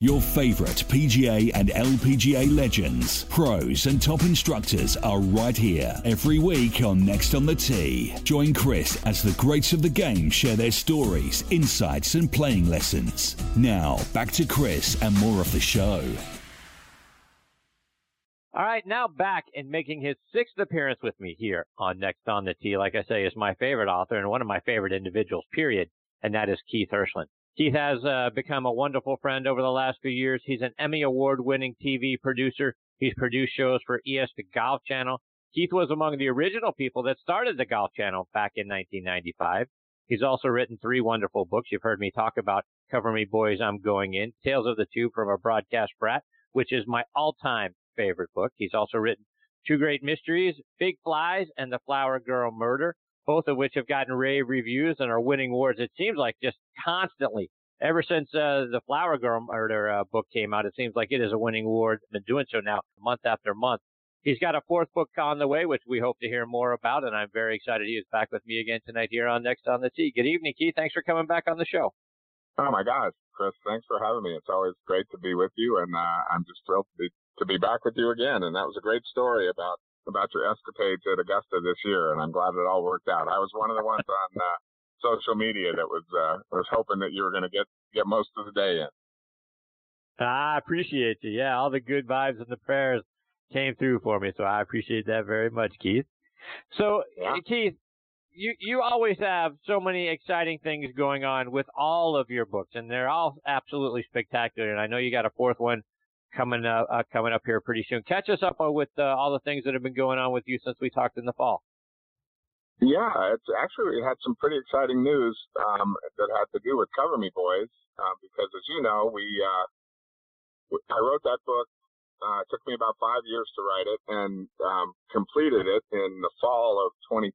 Your favorite PGA and LPGA legends, pros, and top instructors are right here every week on Next on the Tee. Join Chris as the greats of the game share their stories, insights, and playing lessons. Now, back to Chris and more of the show. All right, now back and making his sixth appearance with me here on Next on the Tee. Like I say, is my favorite author and one of my favorite individuals, period, and that is Keith Hirshland. Keith has uh, become a wonderful friend over the last few years. He's an Emmy Award winning TV producer. He's produced shows for ES the Golf Channel. Keith was among the original people that started the Golf Channel back in 1995. He's also written three wonderful books. You've heard me talk about Cover Me Boys, I'm Going In, Tales of the Tube from a Broadcast Brat, which is my all-time favorite book. He's also written Two Great Mysteries, Big Flies, and The Flower Girl Murder both of which have gotten rave reviews and are winning awards. It seems like just constantly. Ever since uh, the Flower Girl Murder uh, book came out, it seems like it is a winning award. Been doing so now month after month. He's got a fourth book on the way, which we hope to hear more about, and I'm very excited he is back with me again tonight here on Next on the Tee. Good evening, Keith. Thanks for coming back on the show. Oh my gosh, Chris, thanks for having me. It's always great to be with you, and uh, I'm just thrilled to be, to be back with you again. And that was a great story about about your escapades at Augusta this year, and I'm glad it all worked out. I was one of the ones on uh, social media that was uh, was hoping that you were going to get get most of the day in. I appreciate you. Yeah, all the good vibes and the prayers came through for me, so I appreciate that very much, Keith. So, yeah. Keith, you you always have so many exciting things going on with all of your books, and they're all absolutely spectacular. And I know you got a fourth one coming up uh, coming up here pretty soon. Catch us up with uh, all the things that have been going on with you since we talked in the fall. Yeah, it's actually we had some pretty exciting news um, that had to do with Cover Me Boys uh, because, as you know, we uh, I wrote that book. Uh, it took me about five years to write it and um, completed it in the fall of 2013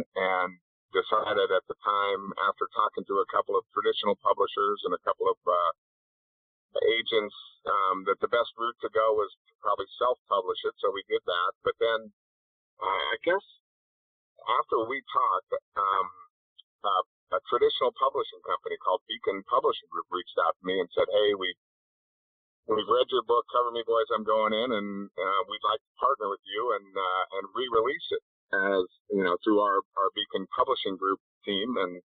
and decided at the time after talking to a couple of traditional publishers and a couple of uh, agents um, that the best route to go was to probably self-publish it, so we did that. But then uh, I guess after we talked, um, uh, a traditional publishing company called Beacon Publishing Group reached out to me and said, "Hey, we we've read your book, Cover Me Boys, I'm Going In, and uh, we'd like to partner with you and uh, and re-release it as you know through our our Beacon Publishing Group team." And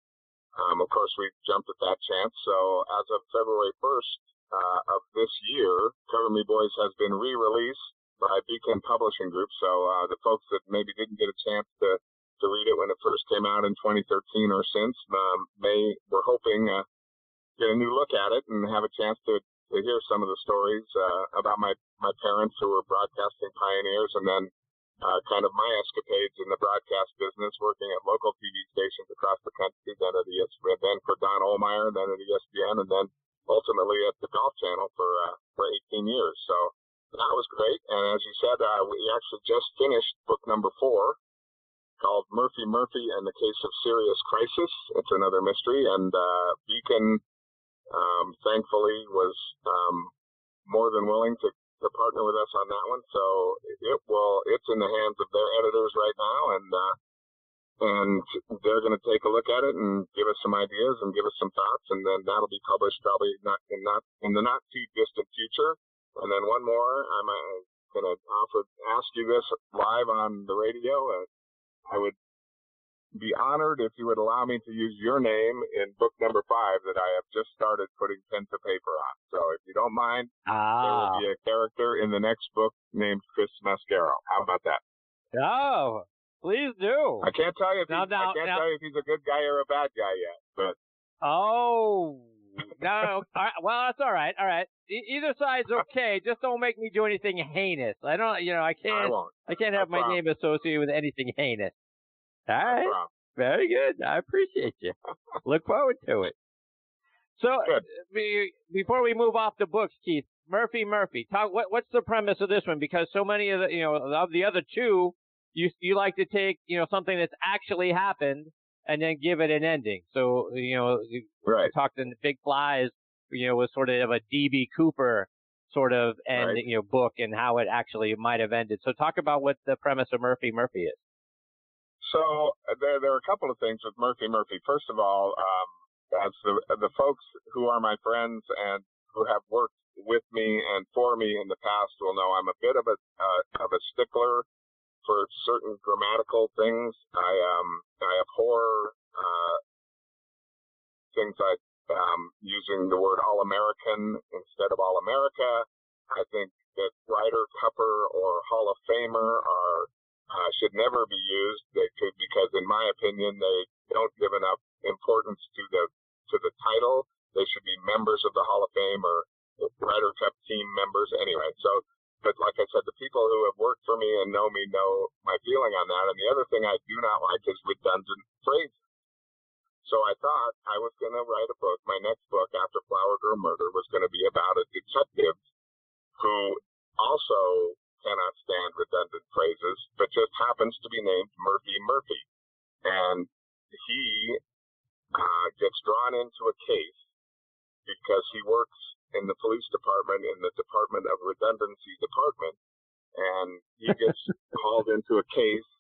um, of course, we jumped at that chance. So as of February 1st, uh, of this year, Cover Me Boys has been re-released by Beacon Publishing Group. So uh, the folks that maybe didn't get a chance to to read it when it first came out in 2013 or since um, may we're hoping uh, get a new look at it and have a chance to to hear some of the stories uh, about my my parents who were broadcasting pioneers and then uh, kind of my escapades in the broadcast business, working at local TV stations across the country, then at ESPN, then for Don Ohlmeyer, then at the ESPN, and then ultimately at the Golf Channel for uh, for 18 years. So that was great. And as you said, uh, we actually just finished book number four called Murphy Murphy and the Case of Serious Crisis. It's another mystery, and uh, Beacon um, thankfully was um, more than willing to, to partner with us on that one. So it will it's in the hands of their editors right now, and uh, and they're going to take a look at it and give us some ideas and give us some thoughts, and then that'll be published probably not in not in the not too distant future. And then one more, I'm uh, going to offer ask you this live on the radio. Uh, I would be honored if you would allow me to use your name in book number five that I have just started putting pen to paper on. So if you don't mind, ah. there will be a character in the next book named Chris Mascaro. How about that? Oh, Please do. I can't tell you if now, he's, now, I can't now, tell you if he's a good guy or a bad guy yet, but. Oh. no, well, that's all right. All right. E- either side's okay. Just don't make me do anything heinous. I don't, you know, I can't. I, I can't have no my name associated with anything heinous. All right. Very good. I appreciate you. Look forward to it. So be, before we move off the books, Keith Murphy, Murphy, talk. What, what's the premise of this one? Because so many of the you know of the other two, you you like to take you know something that's actually happened and then give it an ending. So you know, right. talked in the Big Flies, you know, was sort of a DB Cooper sort of end, right. you know, book and how it actually might have ended. So talk about what the premise of Murphy Murphy is. So there, there are a couple of things with Murphy Murphy. First of all, um, as the the folks who are my friends and who have worked with me and for me in the past will know I'm a bit of a uh, of a stickler for certain grammatical things. I um I abhor uh, things like um, using the word All American instead of All America. I think that Ryder Cupper or Hall of Famer are uh, should never be used. They could because, in my opinion, they don't give enough importance to the to the title. They should be members of the Hall of Fame or Ryder Cup team members anyway. So, but like I said, the people who have worked for me and know me know my feeling on that. And the other thing I do not like is redundant phrases. So I thought I was going to write a book. My next book after Flower Girl Murder was going to be about a detective who also cannot stand redundant phrases, but just happens to be named Murphy Murphy. And he uh, gets drawn into a case because he works in the police department in the Department of Redundancy Department, and he gets called into a case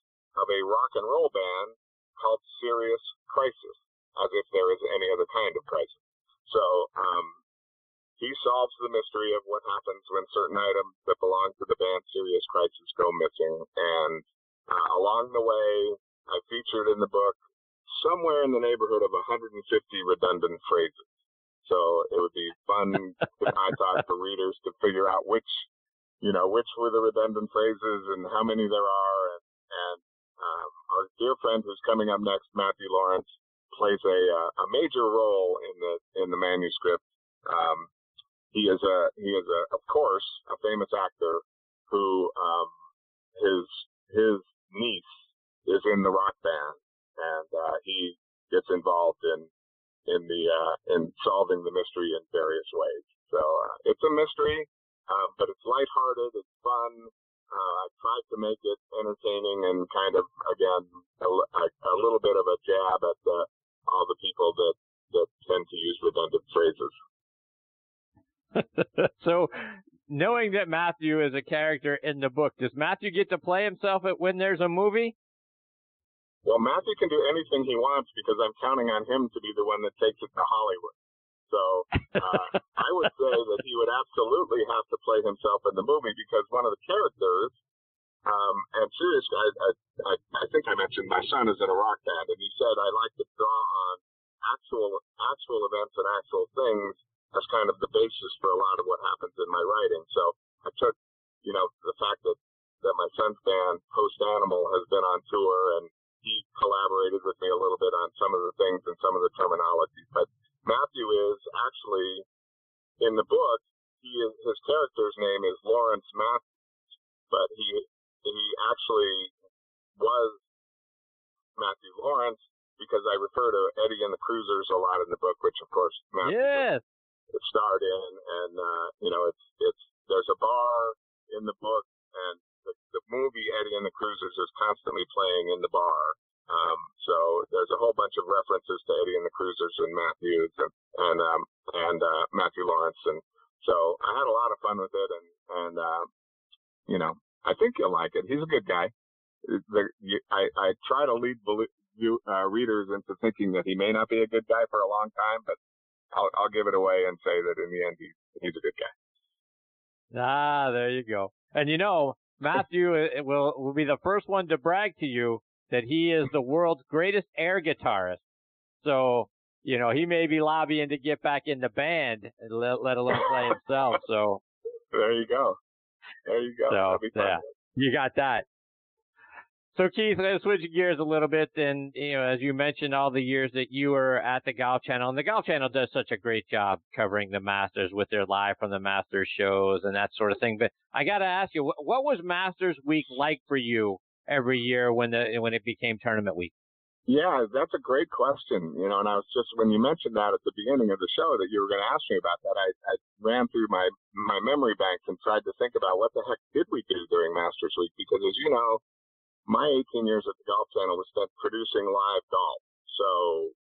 of a rock and roll band called Serious Crisis, as if there is any other kind of crisis. So um, he solves the mystery of what happens when certain items that belong to the band Serious Crisis go missing, and uh, along the way, I featured in the book somewhere in the neighborhood of 150 redundant phrases. So it would be fun, I thought, for readers to figure out which, you know, which were the redundant phrases and how many there are. And, and um, our dear friend who's coming up next, Matthew Lawrence, plays a uh, a major role in the in the manuscript. Um, he is a he is a of course a famous actor who um, his his niece is in the rock band and uh, he gets involved in in the uh, in solving the mystery in various ways. So uh, it's a mystery, uh, but it's lighthearted, it's fun. Uh, I tried to make it entertaining and kind of again a, a, a little bit of a jab at the, all the people that that tend to use redundant phrases. so, knowing that Matthew is a character in the book, does Matthew get to play himself at when there's a movie? Well, Matthew can do anything he wants because I'm counting on him to be the one that takes it to Hollywood. So uh, I would say that he would absolutely have to play himself in the movie because one of the characters, um, and seriously, I, I, I, I think I mentioned my son is in a rock band, and he said I like to draw on actual actual events and actual things as kind of the basis for a lot of what happens in my writing. So I took, you know, the fact that that my son's band, Post Animal, has been on tour and he collaborated with me a little bit on some of the things and some of the terminology. But Matthew is actually in the book. He is, his character's name is Lawrence Matthews, but he he actually was Matthew Lawrence because I refer to Eddie and the Cruisers a lot in the book, which of course Matthew yes. starred in, and uh, you know it's it's there's a bar in the book and the, the movie Eddie and the Cruisers is constantly playing in the bar. Um, so there's a whole bunch of references to Eddie and the Cruisers and Matthews and and um, and uh, Matthew Lawrence, and so I had a lot of fun with it, and and uh, you know I think you'll like it. He's a good guy. The, I I try to lead you, uh, readers into thinking that he may not be a good guy for a long time, but I'll I'll give it away and say that in the end he's he's a good guy. Ah, there you go. And you know, Matthew will will be the first one to brag to you that he is the world's greatest air guitarist. So, you know, he may be lobbying to get back in the band, let, let alone play himself. So there you go. There you go. So, yeah, you got that. So Keith, let's switch gears a little bit. And you know, as you mentioned, all the years that you were at the Golf Channel, and the Golf Channel does such a great job covering the Masters with their live from the Masters shows and that sort of thing. But I got to ask you, what was Masters Week like for you every year when the when it became tournament week? Yeah, that's a great question. You know, and I was just when you mentioned that at the beginning of the show that you were going to ask me about that, I, I ran through my my memory banks and tried to think about what the heck did we do during Masters Week because, as you know, my 18 years at the Golf Channel was spent producing live golf. So,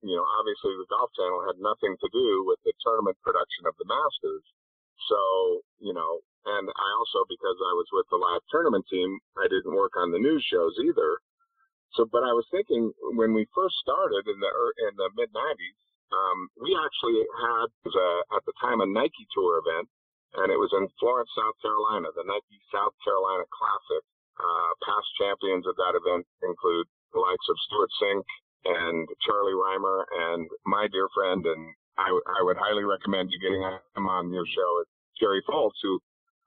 you know, obviously the Golf Channel had nothing to do with the tournament production of the Masters. So, you know, and I also because I was with the live tournament team, I didn't work on the news shows either. So, but I was thinking when we first started in the in the mid '90s, um, we actually had a, at the time a Nike Tour event, and it was in Florence, South Carolina, the Nike South Carolina Classic. Uh, past champions of that event include the likes of Stewart Cink and Charlie Rymer and my dear friend, and I, I would highly recommend you getting him on your show, Jerry Foltz, who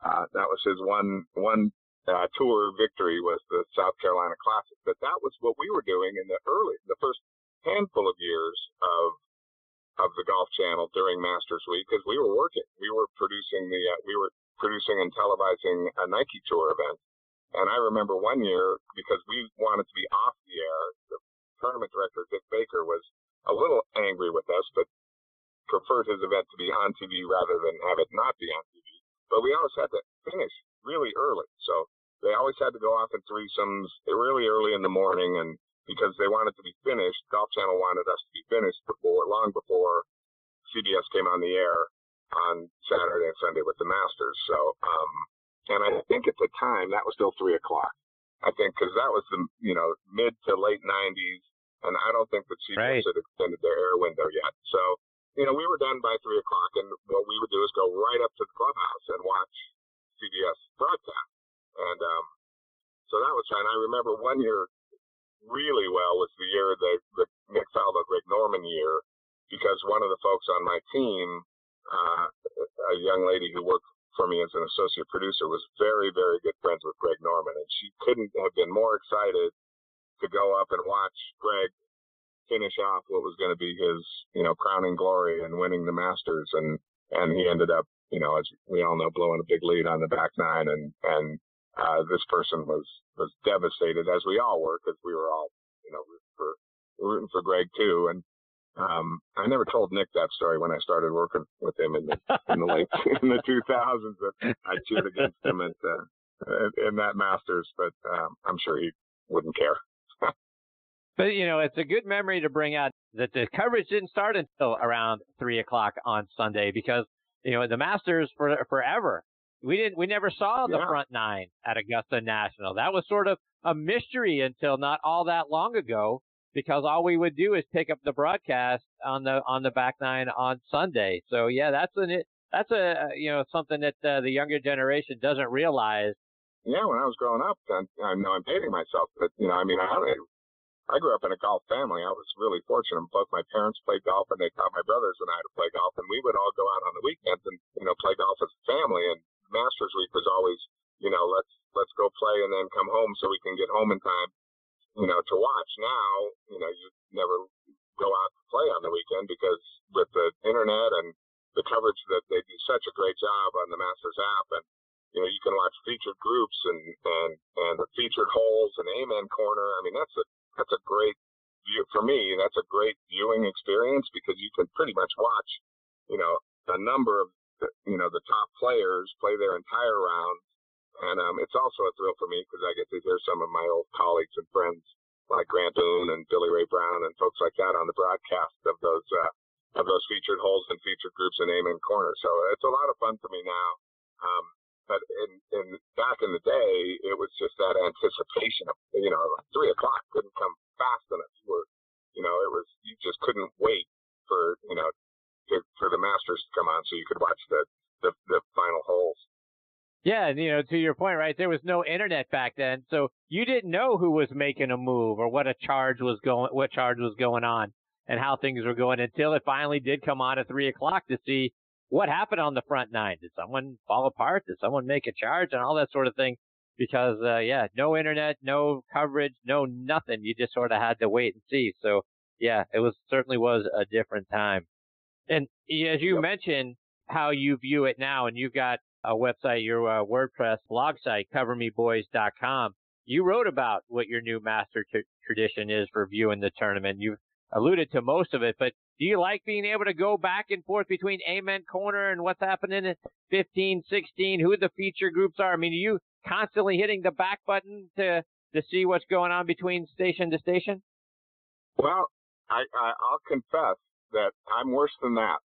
uh, that was his one one uh, tour victory was the South Carolina Classic. But that was what we were doing in the early, the first handful of years of of the Golf Channel during Masters Week because we were working. We were producing the uh, we were producing and televising a Nike Tour event. And I remember one year because we wanted to be off the air, the tournament director Dick Baker was a little angry with us, but preferred his event to be on TV rather than have it not be on TV. But we always had to finish really early, so they always had to go off in threesomes really early in the morning, and because they wanted to be finished, Golf Channel wanted us to be finished before, long before CBS came on the air on Saturday and Sunday with the Masters. So, um, and I think at the time that was still three o'clock. I think because that was the you know mid to late '90s, and I don't think that CBS right. had extended their air window yet. So, you know, we were done by three o'clock, and what we would do is go right up to the clubhouse and watch CBS broadcast. And um, so that was fun. I remember one year really well was the year the, the Nick Faldo Greg Norman year because one of the folks on my team, uh, a young lady who worked for me as an associate producer, was very, very good friends with Greg Norman. And she couldn't have been more excited to go up and watch Greg finish off what was going to be his, you know, crowning glory and winning the Masters. And, and he ended up, you know, as we all know, blowing a big lead on the back nine and, and uh, this person was was devastated, as we all were, because we were all, you know, for rooting for Greg too. And um, I never told Nick that story when I started working with him in the in the late in the 2000s that I cheered against him at uh, in that Masters, but um, I'm sure he wouldn't care. but you know, it's a good memory to bring out that the coverage didn't start until around three o'clock on Sunday because you know the Masters for forever we didn't. We never saw the yeah. front nine at Augusta National. That was sort of a mystery until not all that long ago, because all we would do is pick up the broadcast on the on the back nine on Sunday. So yeah, that's an that's a you know something that uh, the younger generation doesn't realize. Yeah, when I was growing up, I, I know I'm dating myself, but you know, I mean, I, I grew up in a golf family. I was really fortunate. Both my parents played golf, and they taught my brothers and I to play golf, and we would all go out on the weekends and you know play golf as a family. And Masters Week was always, you know, let's let's go play and then come home so we can get home in time, you know, to watch. Now, you know, you never go out to play on the weekend because with the internet and the coverage that they do such a great job on the Masters app and you know, you can watch featured groups and and and the featured holes and Amen Corner. I mean, that's a that's a great view for me. That's a great viewing experience because you can pretty much watch, you know, a number of you know, the top players play their entire round. And um, it's also a thrill for me because I get to hear some of my old colleagues and friends like Grant Boone and Billy Ray Brown and folks like that on the broadcast of those uh, of those featured holes and featured groups in Amen Corner. So it's a lot of fun for me now. Um, but in, in back in the day, it was just that anticipation of you know three o'clock couldn't come fast enough. You were, you know, it was you just couldn't wait for you know to, for the Masters to come on so you could watch the, the, the final holes. Yeah, and you know, to your point, right? There was no internet back then, so you didn't know who was making a move or what a charge was going, what charge was going on, and how things were going until it finally did come on at three o'clock to see what happened on the front nine. Did someone fall apart? Did someone make a charge and all that sort of thing? Because uh, yeah, no internet, no coverage, no nothing. You just sort of had to wait and see. So yeah, it was certainly was a different time. And as you yep. mentioned, how you view it now, and you've got a website, your uh, WordPress blog site, covermeboys.com. you wrote about what your new master t- tradition is for viewing the tournament. You've alluded to most of it, but do you like being able to go back and forth between Amen Corner and what's happening in 15, 16, who the feature groups are? I mean, are you constantly hitting the back button to to see what's going on between station to station? Well, I, I I'll confess that I'm worse than that.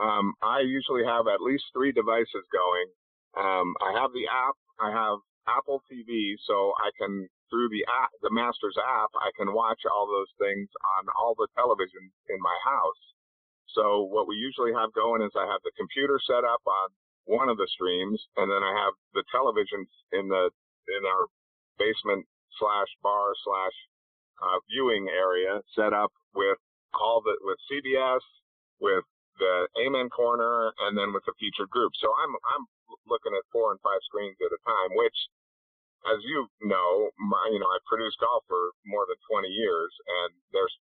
Um, I usually have at least three devices going. Um, I have the app. I have Apple TV, so I can through the app, the Masters app, I can watch all those things on all the televisions in my house. So what we usually have going is I have the computer set up on one of the streams, and then I have the televisions in the in our basement slash bar slash uh, viewing area set up with all the with CBS, with the Amen Corner, and then with the featured group. So I'm I'm looking at four and five screens at a time, which, as you know, my, you know I produced golf for more than 20 years, and there's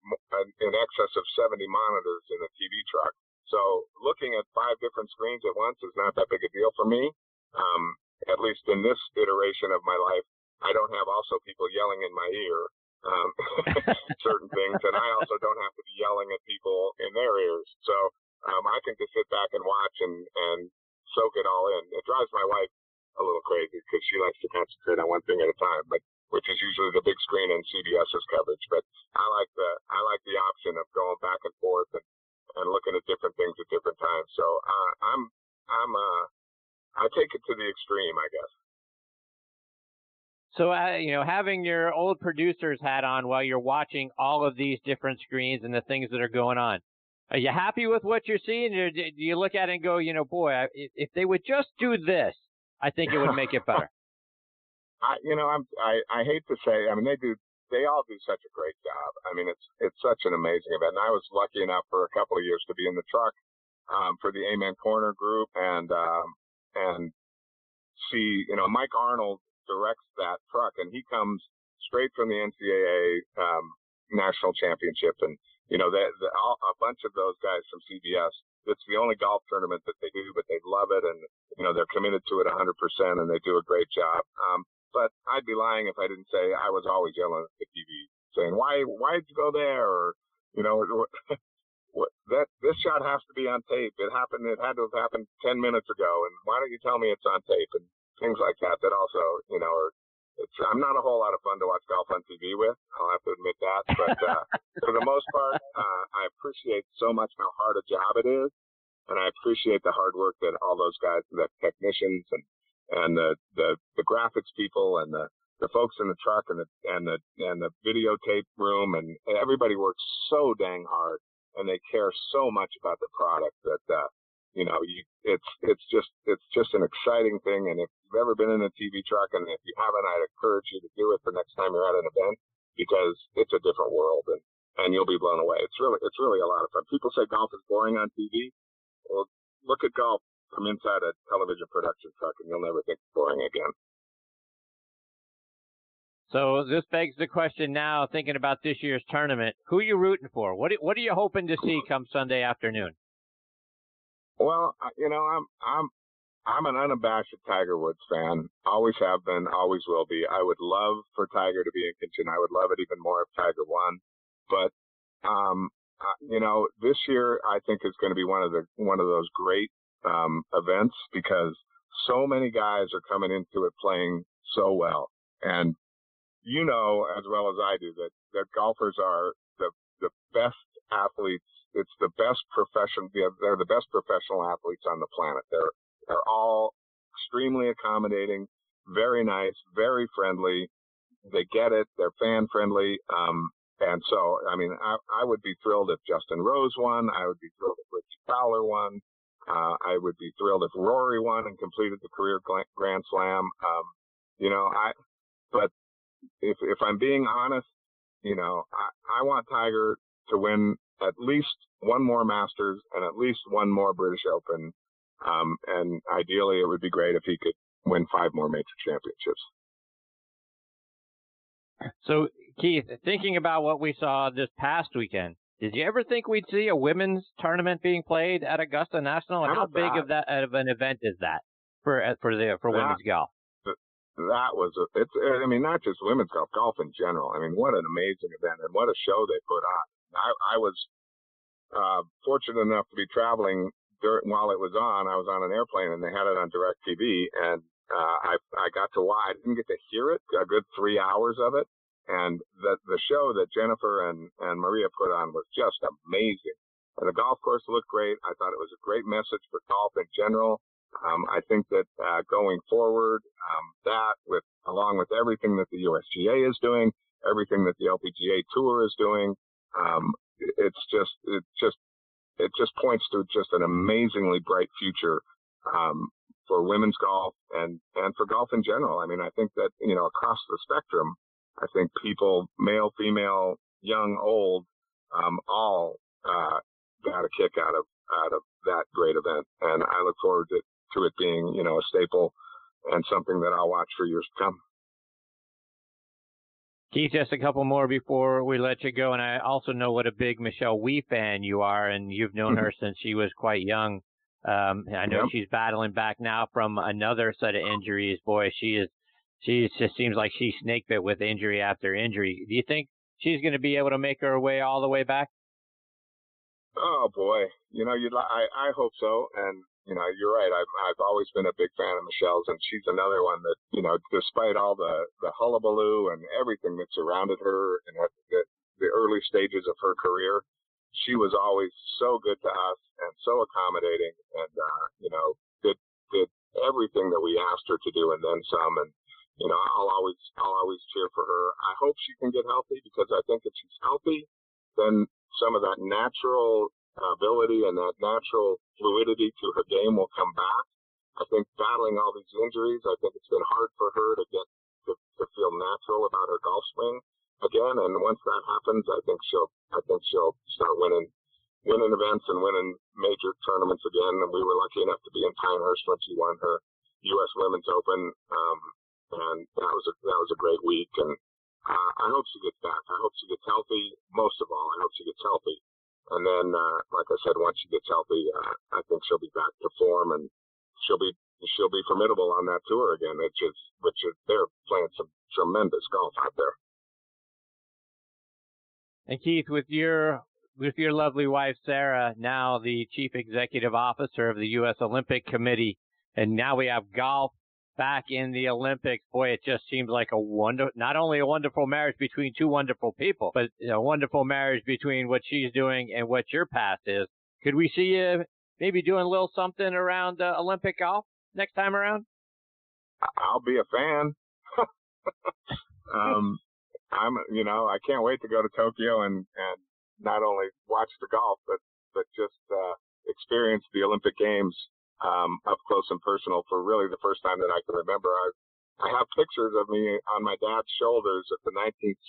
in excess of 70 monitors in the TV truck. So looking at five different screens at once is not that big a deal for me. Um, at least in this iteration of my life, I don't have also people yelling in my ear um, certain things, and I also don't have to be yelling at people in their ears. So um, I can just sit back and watch and and soak it all in. It drives my wife a little crazy because she likes to concentrate on one thing at a time, but which is usually the big screen and CBS's coverage. But I like the I like the option of going back and forth and, and looking at different things at different times. So uh, I'm I'm uh I take it to the extreme, I guess. So, uh, you know, having your old producer's hat on while you're watching all of these different screens and the things that are going on, are you happy with what you're seeing? Or do you look at it and go, you know, boy, if they would just do this, I think it would make it better. I, you know, I'm, I, I hate to say, I mean, they do, they all do such a great job. I mean, it's, it's such an amazing event. And I was lucky enough for a couple of years to be in the truck, um, for the Amen Corner group and, um, and see, you know, Mike Arnold directs that truck, and he comes straight from the NCAA um, national championship, and you know that a bunch of those guys from CBS. It's the only golf tournament that they do, but they love it, and you know they're committed to it 100%, and they do a great job. Um, but I'd be lying if I didn't say I was always yelling at the TV, saying why why did you go there, or you know. What, that this shot has to be on tape. It happened. It had to have happened ten minutes ago. And why don't you tell me it's on tape? And things like that that also, you know, are, it's, I'm not a whole lot of fun to watch golf on TV with. I'll have to admit that. But uh, for the most part, uh, I appreciate so much how hard a job it is, and I appreciate the hard work that all those guys, the technicians, and and the the, the graphics people, and the the folks in the truck, and the and the and the videotape room, and everybody works so dang hard, and they care so much about the product that uh, you know, you, it's it's just it's just an exciting thing. And if you've ever been in a TV truck, and if you haven't, I'd encourage you to do it for next time you're at an event because it's a different world, and and you'll be blown away. It's really it's really a lot of fun. People say golf is boring on TV. Well, look at golf from inside a television production truck, and you'll never think it's boring again. So this begs the question now, thinking about this year's tournament, who are you rooting for? What, what are you hoping to see come Sunday afternoon? Well, you know, I'm I'm I'm an unabashed Tiger Woods fan. Always have been, always will be. I would love for Tiger to be in contention. I would love it even more if Tiger won. But um, you know, this year I think is going to be one of the one of those great um, events because so many guys are coming into it playing so well, and you know as well as I do that that golfers are the the best athletes it's the best profession. They're the best professional athletes on the planet. They're they're all extremely accommodating, very nice, very friendly. They get it. They're fan friendly. Um, and so, I mean, I, I would be thrilled if Justin Rose won. I would be thrilled if Rickie Fowler won. Uh, I would be thrilled if Rory won and completed the career Grand Slam. Um, you know, I, but if, if I'm being honest, you know, I, I want Tiger to win at least one more Masters and at least one more British Open. Um, and ideally, it would be great if he could win five more major championships. So, Keith, thinking about what we saw this past weekend, did you ever think we'd see a women's tournament being played at Augusta National? And how big of that of an event is that for for the for women's golf? that was a, it's I mean not just women's golf, golf in general. I mean what an amazing event and what a show they put on. I, I was uh, fortunate enough to be traveling during, while it was on. I was on an airplane and they had it on Direct TV, and uh, I I got to watch. I didn't get to hear it a good three hours of it, and the the show that Jennifer and and Maria put on was just amazing. And the golf course looked great. I thought it was a great message for golf in general. Um, I think that uh, going forward, um, that with along with everything that the USGA is doing, everything that the LPGA Tour is doing, um, it's just it just it just points to just an amazingly bright future um, for women's golf and and for golf in general. I mean, I think that you know across the spectrum, I think people, male, female, young, old, um, all uh, got a kick out of out of that great event, and I look forward to, to it being you know a staple and something that I'll watch for years to come. Keith, just a couple more before we let you go. And I also know what a big Michelle Wie fan you are, and you've known her since she was quite young. Um, I know yep. she's battling back now from another set of injuries. Boy, she is. She just seems like she snake bit with injury after injury. Do you think she's going to be able to make her way all the way back? Oh boy, you know, you I I hope so, and you know, you're right. I've I've always been a big fan of Michelle's, and she's another one that you know, despite all the the hullabaloo and everything that surrounded her in the, the early stages of her career, she was always so good to us and so accommodating, and uh, you know, did did everything that we asked her to do and then some. And you know, I'll always I'll always cheer for her. I hope she can get healthy because I think if she's healthy, then some of that natural ability and that natural fluidity to her game will come back. I think battling all these injuries, I think it's been hard for her to get to, to feel natural about her golf swing again. And once that happens, I think she'll I think she'll start winning winning events and winning major tournaments again. And we were lucky enough to be in Pinehurst when she won her U.S. Women's Open, um, and that was a that was a great week. And uh, I hope she gets back. I hope she gets healthy. Most of all, I hope she gets healthy. And then, uh, like I said, once she gets healthy, uh, I think she'll be back to form and she'll be she'll be formidable on that tour again. Which is which is they're playing some tremendous golf out there. And Keith, with your with your lovely wife Sarah, now the chief executive officer of the U.S. Olympic Committee, and now we have golf back in the Olympics. Boy, it just seems like a wonder, not only a wonderful marriage between two wonderful people, but a wonderful marriage between what she's doing and what your past is. Could we see you maybe doing a little something around uh, Olympic golf next time around? I'll be a fan. um, I'm, you know, I can't wait to go to Tokyo and, and not only watch the golf, but, but just, uh, experience the Olympic Games um, up close and personal for really the first time that I can remember. I, I have pictures of me on my dad's shoulders at the 1960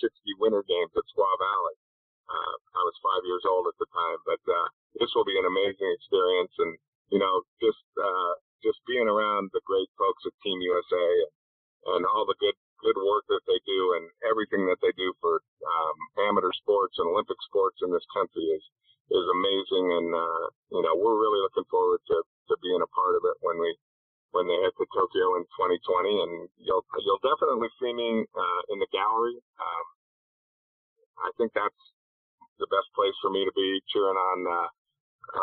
Winter Games at Squaw Valley. Uh, I was five years old at the time, but uh, this will be an amazing experience, and you know, just uh, just being around the great folks at Team USA and, and all the good good work that they do and everything that they do for um, amateur sports and Olympic sports in this country is is amazing, and uh, you know, we're really looking forward to to being a part of it when we when they head to Tokyo in 2020, and you'll you'll definitely see me uh, in the gallery. Um, I think that's the best place for me to be cheering on uh,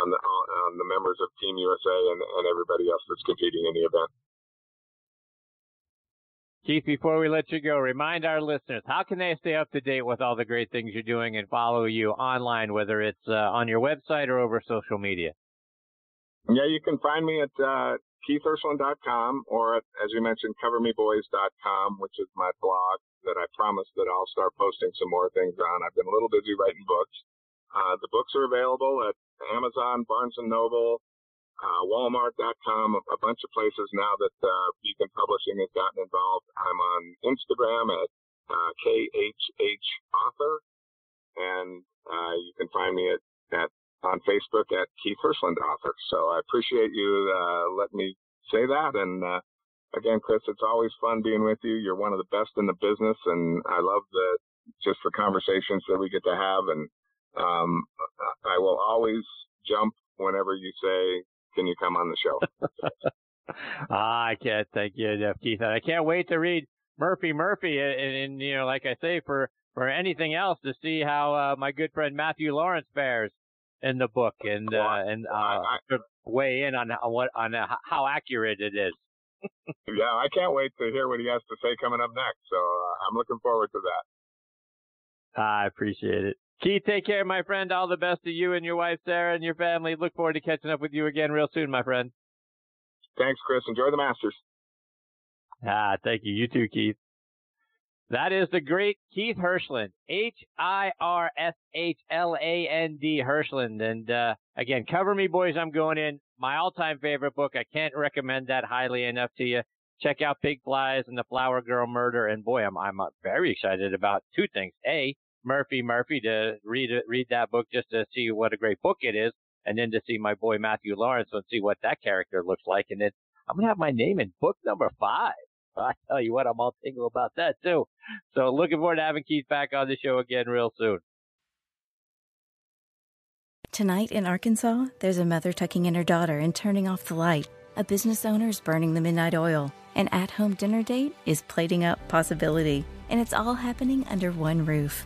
on the on the members of Team USA and, and everybody else that's competing in the event. Keith, before we let you go, remind our listeners how can they stay up to date with all the great things you're doing and follow you online, whether it's uh, on your website or over social media. Yeah, you can find me at uh, or at, as you mentioned, covermeboys.com, which is my blog that I promised that I'll start posting some more things on. I've been a little busy writing books. Uh, the books are available at Amazon, Barnes and Noble, uh, Walmart.com, a, a bunch of places now that uh, Beacon Publishing has gotten involved. I'm on Instagram at uh, KHH Author, and uh, you can find me at, at on Facebook at Keith Hirshland Author. So I appreciate you uh, letting me say that. And uh, again, Chris, it's always fun being with you. You're one of the best in the business, and I love the just the conversations that we get to have. And um, I will always jump whenever you say, "Can you come on the show?" Ah, I can't thank you enough, Keith. I can't wait to read Murphy Murphy, and, and you know, like I say, for for anything else to see how uh, my good friend Matthew Lawrence fares in the book, and uh, and uh, weigh in on, what on uh, how accurate it is. yeah, I can't wait to hear what he has to say coming up next. So uh, I'm looking forward to that. I appreciate it. Keith, take care, my friend. All the best to you and your wife, Sarah, and your family. Look forward to catching up with you again real soon, my friend. Thanks, Chris. Enjoy the Masters. Ah, thank you. You too, Keith. That is the great Keith Hirshland, H I R S H L A N D Hirshland. And uh, again, Cover Me Boys, I'm going in. My all time favorite book. I can't recommend that highly enough to you. Check out Big Flies and the Flower Girl Murder. And boy, I'm, I'm very excited about two things. A, Murphy Murphy to read read that book just to see what a great book it is, and then to see my boy Matthew Lawrence and see what that character looks like. And then I'm gonna have my name in book number five. I tell you what, I'm all tingle about that too. So looking forward to having Keith back on the show again real soon. Tonight in Arkansas, there's a mother tucking in her daughter and turning off the light. A business owner is burning the midnight oil. An at home dinner date is plating up possibility. And it's all happening under one roof.